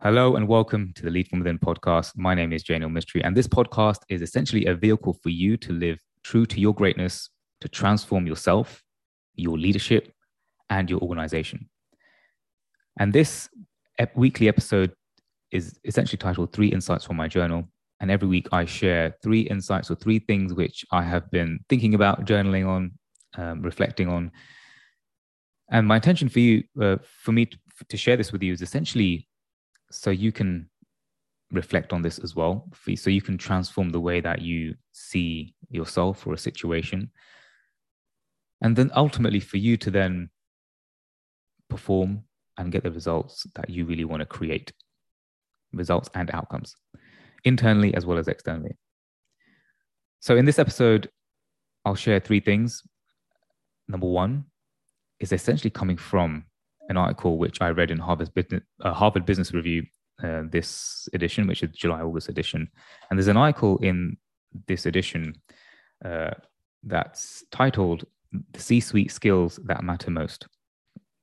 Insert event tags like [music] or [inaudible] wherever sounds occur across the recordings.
Hello and welcome to the Lead from Within podcast. My name is Jaineel Mistry, and this podcast is essentially a vehicle for you to live true to your greatness, to transform yourself, your leadership, and your organization. And this ep- weekly episode is essentially titled Three Insights from My Journal. And every week I share three insights or three things which I have been thinking about, journaling on, um, reflecting on. And my intention for you, uh, for me to, to share this with you, is essentially so you can reflect on this as well so you can transform the way that you see yourself or a situation. And then ultimately for you to then perform and get the results that you really want to create results and outcomes internally as well as externally. So in this episode i'll share three things. Number one is essentially coming from an article which I read in Harvard Business, uh, Harvard Business Review uh, this edition, which is July August edition, and there's an article in this edition uh, that's titled "The C-suite skills that matter most."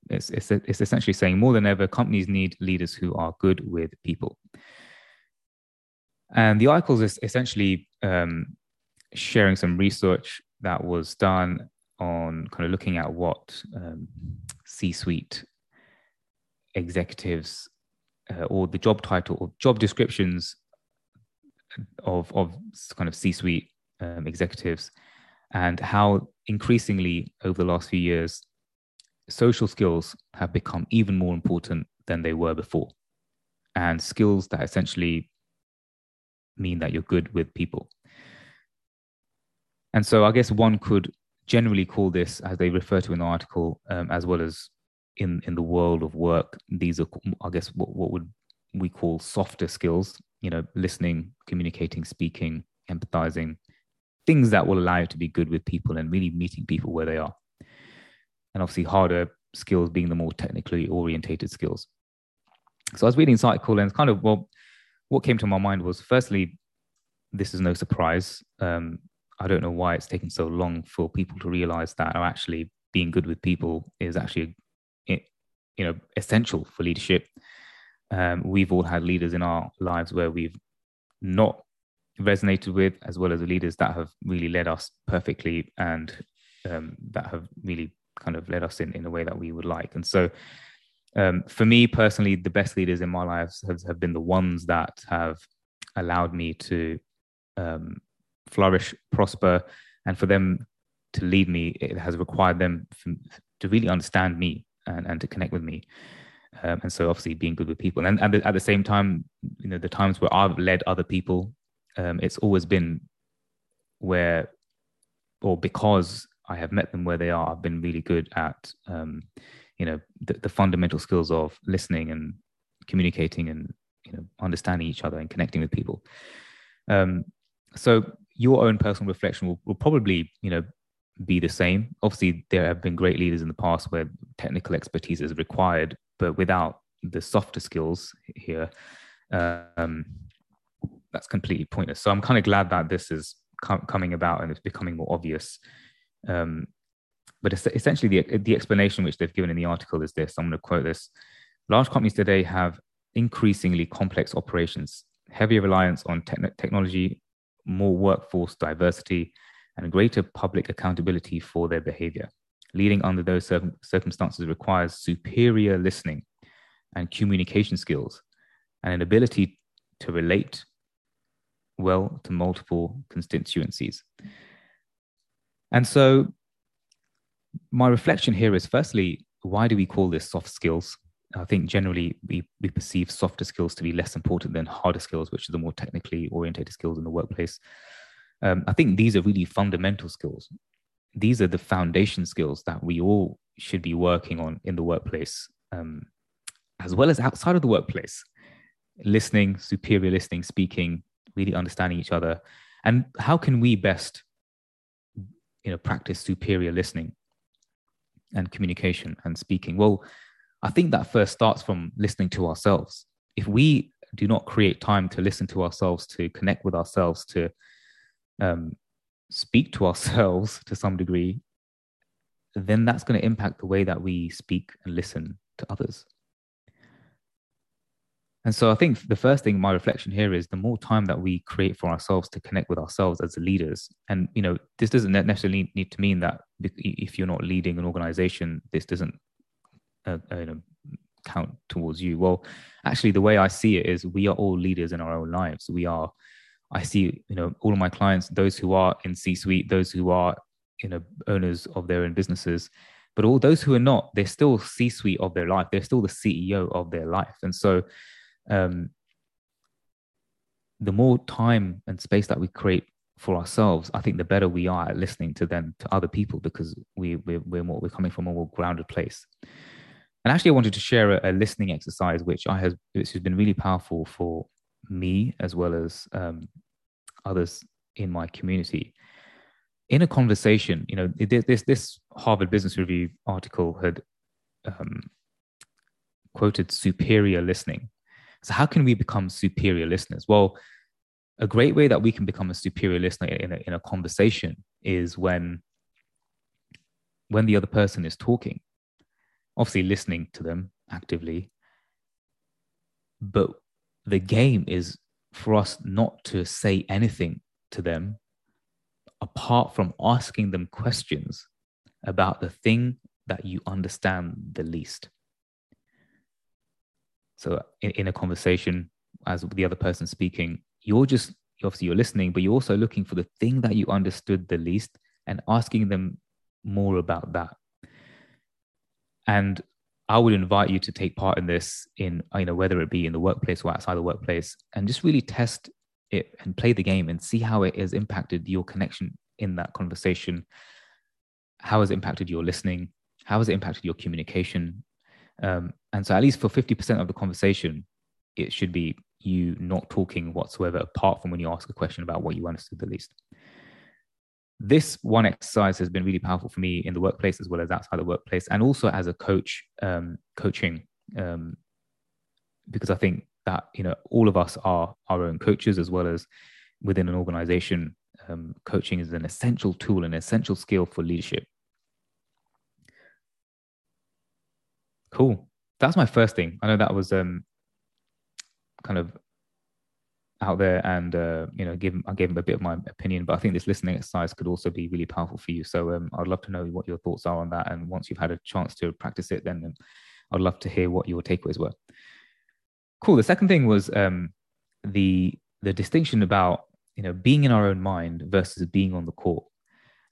It's, it's it's essentially saying more than ever, companies need leaders who are good with people. And the article is essentially um, sharing some research that was done on kind of looking at what um, C-suite executives uh, or the job title or job descriptions of of kind of C-suite um, executives, and how increasingly over the last few years, social skills have become even more important than they were before, and skills that essentially mean that you're good with people. And so, I guess one could generally call this, as they refer to in the article, um, as well as in in the world of work these are i guess what, what would we call softer skills you know listening communicating speaking empathizing things that will allow you to be good with people and really meeting people where they are. And obviously harder skills being the more technically orientated skills. So i was reading this article and kind of well what came to my mind was firstly this is no surprise. Um, i don't know why it's taken so long for people to realize that actually being good with people is actually you know essential for leadership. Um, we've all had leaders in our lives where we've not resonated with, as well as the leaders that have really led us perfectly and um, that have really kind of led us in, in a way that we would like. And so, um, for me personally, the best leaders in my life have, have been the ones that have allowed me to um, flourish, prosper, and for them to lead me, it has required them to really understand me and, and to connect with me. Um, and so obviously being good with people and, and at the same time you know the times where i've led other people um, it's always been where or because i have met them where they are i've been really good at um, you know the, the, fundamental skills of listening and communicating and you know understanding each other and connecting with people um, so your own personal reflection will, will probably you know be the same. Obviously, there have been great leaders in the past where technical expertise is required, but without the softer skills here, um, that's completely pointless. So I'm kind of glad that this is com- coming about and it's becoming more obvious. Um, but essentially, the, the explanation which they've given in the article is this I'm going to quote this Large companies today have increasingly complex operations, heavier reliance on te- technology, more workforce diversity, and greater public accountability for their behavior. Leading under those circumstances requires superior listening and communication skills and an ability to relate well to multiple constituencies. And so, my reflection here is firstly, why do we call this soft skills? I think generally we, we perceive softer skills to be less important than harder skills, which are the more technically orientated skills in the workplace. Um, I think these are really fundamental skills. These are the foundation skills that we all should be working on in the workplace, um, as well as outside of the workplace. Listening, superior listening, speaking, really understanding each other, and how can we best, you know, practice superior listening and communication and speaking? Well, I think that first starts from listening to ourselves. If we do not create time to listen to ourselves, to connect with ourselves, to um, speak to ourselves [laughs] to some degree, then that's going to impact the way that we speak and listen to others. And so I think the first thing, my reflection here is the more time that we create for ourselves to connect with ourselves as leaders. And, you know, this doesn't necessarily need to mean that if you're not leading an organization, this doesn't, uh, uh, you know, count towards you. Well, actually, the way I see it is we are all leaders in our own lives. We are, I see, you know, all of my clients, those who are in C suite, those who are, you know, owners of their own businesses, but all those who are not, they're still C suite of their life. They're still the CEO of their life. And so, um, the more time and space that we create for ourselves, I think the better we are at listening to them to other people because we we're, we're more we're coming from a more grounded place. And actually, I wanted to share a, a listening exercise which I has which has been really powerful for me as well as um, others in my community. In a conversation, you know, this this Harvard Business Review article had um, quoted superior listening so, how can we become superior listeners? Well, a great way that we can become a superior listener in a, in a conversation is when when the other person is talking obviously listening to them actively but the game is for us not to say anything to them apart from asking them questions about the thing that you understand the least so in, in a conversation, as the other person speaking, you're just obviously you're listening, but you're also looking for the thing that you understood the least and asking them more about that. And I would invite you to take part in this in you know whether it be in the workplace or outside the workplace, and just really test it and play the game and see how it has impacted your connection in that conversation. How has it impacted your listening? How has it impacted your communication? Um, and so, at least for 50% of the conversation, it should be you not talking whatsoever, apart from when you ask a question about what you understood the least. This one exercise has been really powerful for me in the workplace as well as outside the workplace, and also as a coach, um, coaching, um, because I think that you know all of us are our own coaches as well as within an organization. Um, coaching is an essential tool, an essential skill for leadership. Cool. That's my first thing. I know that was um kind of out there and uh, you know give I gave him a bit of my opinion, but I think this listening exercise could also be really powerful for you. So um, I'd love to know what your thoughts are on that, and once you've had a chance to practice it, then um, I'd love to hear what your takeaways were. Cool. The second thing was um, the the distinction about you know being in our own mind versus being on the court.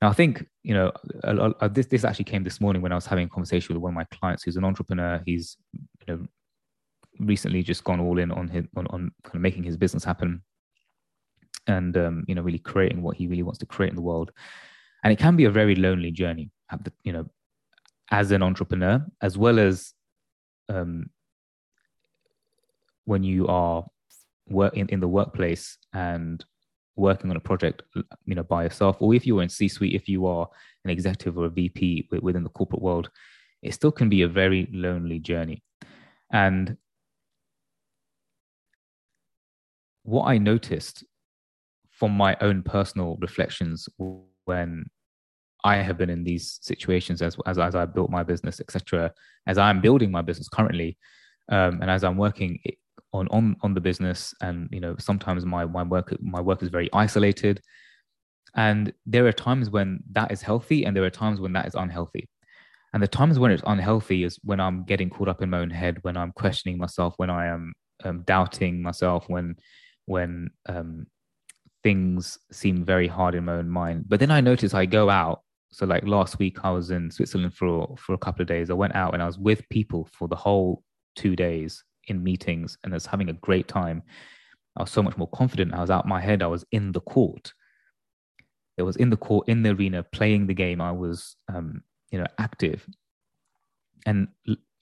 Now, I think you know a, a, this. This actually came this morning when I was having a conversation with one of my clients who's an entrepreneur. He's you know recently just gone all in on on, on kind of making his business happen, and um, you know really creating what he really wants to create in the world. And it can be a very lonely journey. The, you know, as an entrepreneur, as well as um, when you are work in, the workplace and working on a project you know by yourself or if you're in c suite if you are an executive or a vp within the corporate world it still can be a very lonely journey and what i noticed from my own personal reflections when i have been in these situations as as, as i built my business etc as i'm building my business currently um, and as i'm working on on on the business and you know sometimes my my work my work is very isolated. And there are times when that is healthy and there are times when that is unhealthy. And the times when it's unhealthy is when i'm getting caught up in my own head when i'm questioning myself when i am um, doubting myself when when um, things seem very hard in my own mind but then i notice i go out so like last week i was in switzerland for for a couple of days i went out and i was with people for the whole two days in meetings and I was having a great time. I was so much more confident. I was out my head. I was in the court. It was in the court, in the arena, playing the game. I was, um, you know, active, and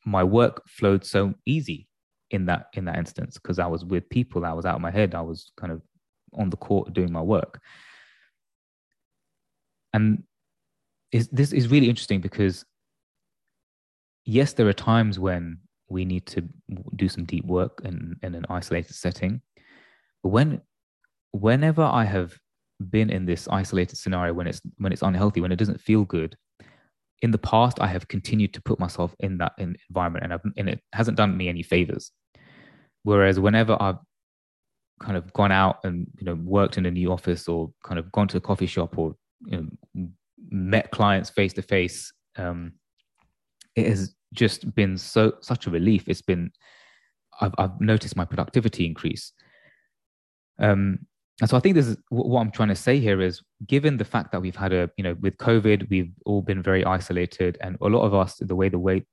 my work flowed so easy in that in that instance because I was with people. I was out of my head. I was kind of on the court doing my work, and is, this is really interesting because yes, there are times when we need to do some deep work in, in an isolated setting. But when whenever I have been in this isolated scenario when it's when it's unhealthy, when it doesn't feel good, in the past I have continued to put myself in that environment and, I've, and it hasn't done me any favors. Whereas whenever I've kind of gone out and you know worked in a new office or kind of gone to a coffee shop or you know, met clients face to face, it has just been so such a relief. It's been I've, I've noticed my productivity increase. Um, and so I think this is what I'm trying to say here is given the fact that we've had a, you know, with COVID, we've all been very isolated and a lot of us, the way the way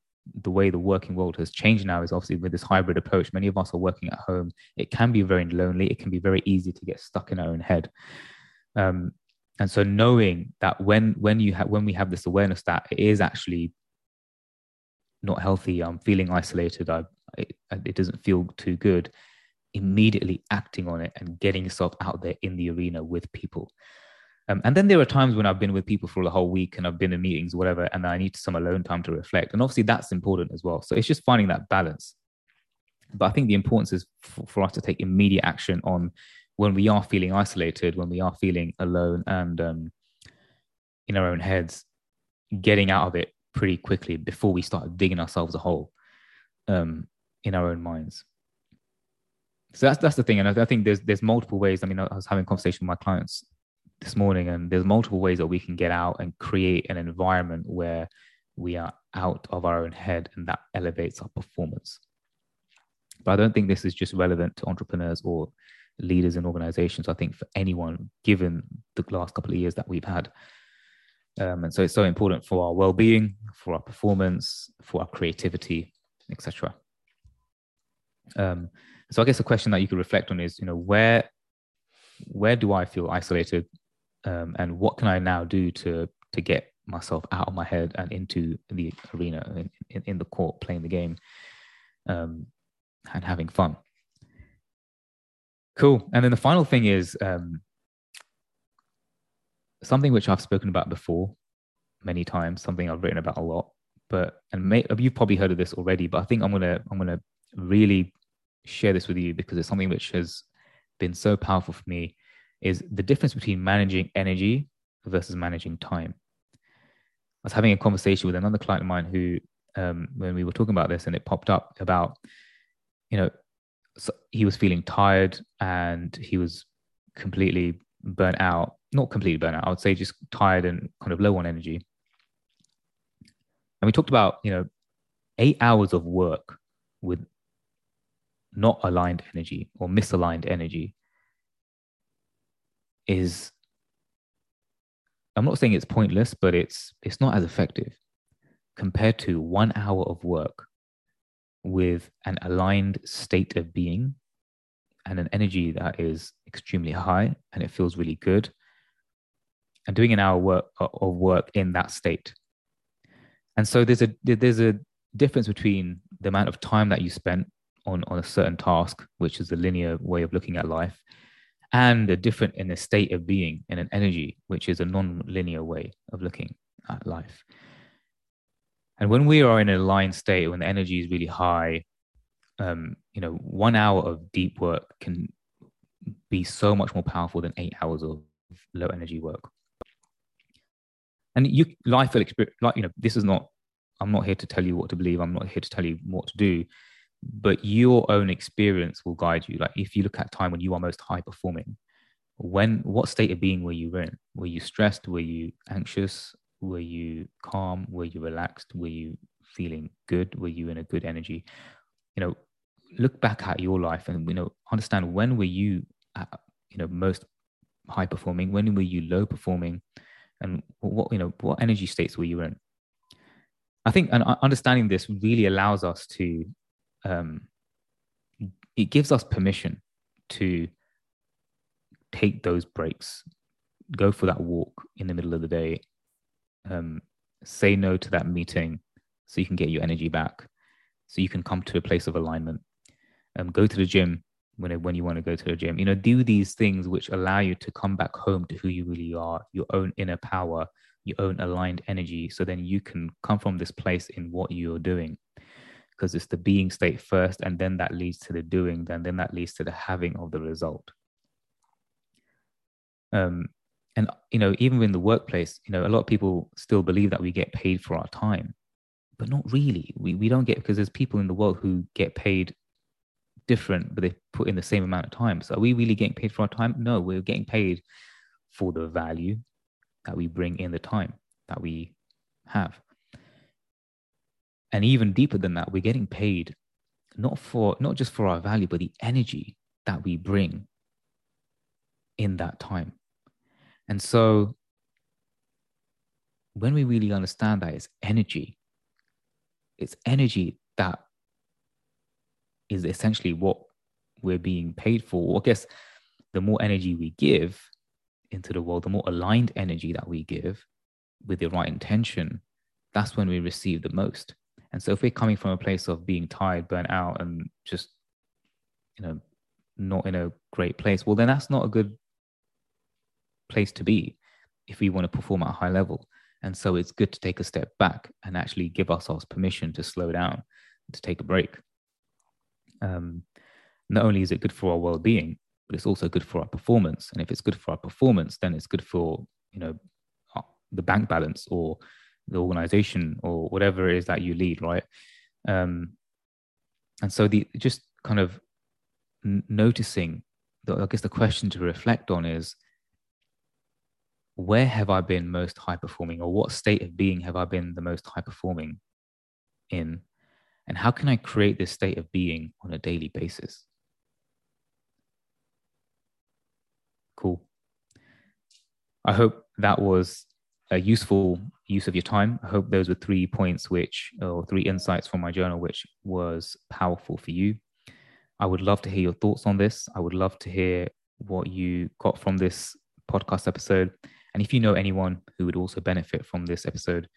the way the working world has changed now is obviously with this hybrid approach. Many of us are working at home. It can be very lonely. It can be very easy to get stuck in our own head. Um, and so knowing that when when you have when we have this awareness that it is actually not healthy, I'm feeling isolated, I it, it doesn't feel too good, immediately acting on it and getting yourself out there in the arena with people. Um, and then there are times when I've been with people for the whole week and I've been in meetings, whatever, and I need some alone time to reflect. And obviously that's important as well. So it's just finding that balance. But I think the importance is for, for us to take immediate action on when we are feeling isolated, when we are feeling alone and um, in our own heads, getting out of it pretty quickly before we start digging ourselves a hole um, in our own minds. So that's that's the thing, and I, I think there's there's multiple ways. I mean, I was having a conversation with my clients this morning, and there's multiple ways that we can get out and create an environment where we are out of our own head, and that elevates our performance. But I don't think this is just relevant to entrepreneurs or leaders in organizations. I think for anyone, given the last couple of years that we've had. Um, and so it's so important for our well-being, for our performance, for our creativity, etc. Um, so I guess a question that you could reflect on is, you know, where where do I feel isolated, um, and what can I now do to to get myself out of my head and into the arena, in, in, in the court, playing the game, um, and having fun. Cool. And then the final thing is um, something which I've spoken about before many times, something I've written about a lot. But and may, you've probably heard of this already, but I think I'm gonna I'm gonna really share this with you because it's something which has been so powerful for me is the difference between managing energy versus managing time. I was having a conversation with another client of mine who, um, when we were talking about this, and it popped up about, you know, so he was feeling tired and he was completely burnt out. Not completely burnt out. I would say just tired and kind of low on energy. And we talked about, you know, eight hours of work with not aligned energy or misaligned energy is I'm not saying it's pointless, but it's it's not as effective compared to one hour of work with an aligned state of being and an energy that is extremely high and it feels really good and doing an hour work of work in that state. And so there's a there's a difference between the amount of time that you spent on on a certain task which is the linear way of looking at life and a different in a state of being in an energy which is a non-linear way of looking at life. And when we are in a aligned state when the energy is really high um, you know one hour of deep work can be so much more powerful than eight hours of low energy work. And you life will experience like you know this is not i'm not here to tell you what to believe. I'm not here to tell you what to do but your own experience will guide you. Like if you look at time when you are most high performing when what state of being were you in? Were you stressed? Were you anxious? Were you calm? Were you relaxed? Were you feeling good? Were you in a good energy? You know look back at your life and you know understand when were you at, you know most high performing? When were you low performing? And what you know what energy states were you in? I think and uh, understanding this really allows us to um it gives us permission to take those breaks go for that walk in the middle of the day um say no to that meeting so you can get your energy back so you can come to a place of alignment um, go to the gym when when you want to go to the gym. You know, do these things which allow you to come back home to who you really are, your own inner power, your own aligned energy. So then you can come from this place in what you're doing, because it's the being state first, and then that leads to the doing, then then that leads to the having of the result. Um, and you know, even in the workplace, you know, a lot of people still believe that we get paid for our time, but not really. We we don't get because there's people in the world who get paid different, but they put in the same amount of time. So are we really getting paid for our time? No, we're getting paid for the value that we bring in the time that we have. And even deeper than that, we're getting paid not for not just for our value, but the energy that we bring in that time. And so when we really understand that it's energy, it's energy that is essentially what we're being paid for. I guess the more energy we give into the world, the more aligned energy that we give with the right intention, that's when we receive the most. And so if we're coming from a place of being tired, burnt out, and just, you know, not in a great place, well, then that's not a good place to be if we want to perform at a high level. And so it's good to take a step back and actually give ourselves permission to slow down, to take a break. Um, not only is it good for our well-being, but it's also good for our performance. And if it's good for our performance, then it's good for you know the bank balance or the organization or whatever it is that you lead, right? Um, and so the just kind of noticing, the, I guess the question to reflect on is where have I been most high performing, or what state of being have I been the most high performing in? And how can I create this state of being on a daily basis? Cool. I hope that was a useful use of your time. I hope those were three points which, or three insights from my journal, which was powerful for you. I would love to hear your thoughts on this. I would love to hear what you got from this podcast episode. And if you know anyone who would also benefit from this episode,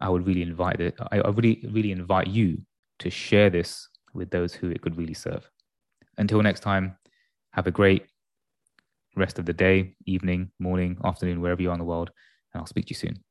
I would really invite it. I, really, really invite you to share this with those who it could really serve. Until next time, have a great rest of the day, evening, morning, afternoon, wherever you are in the world, and I'll speak to you soon.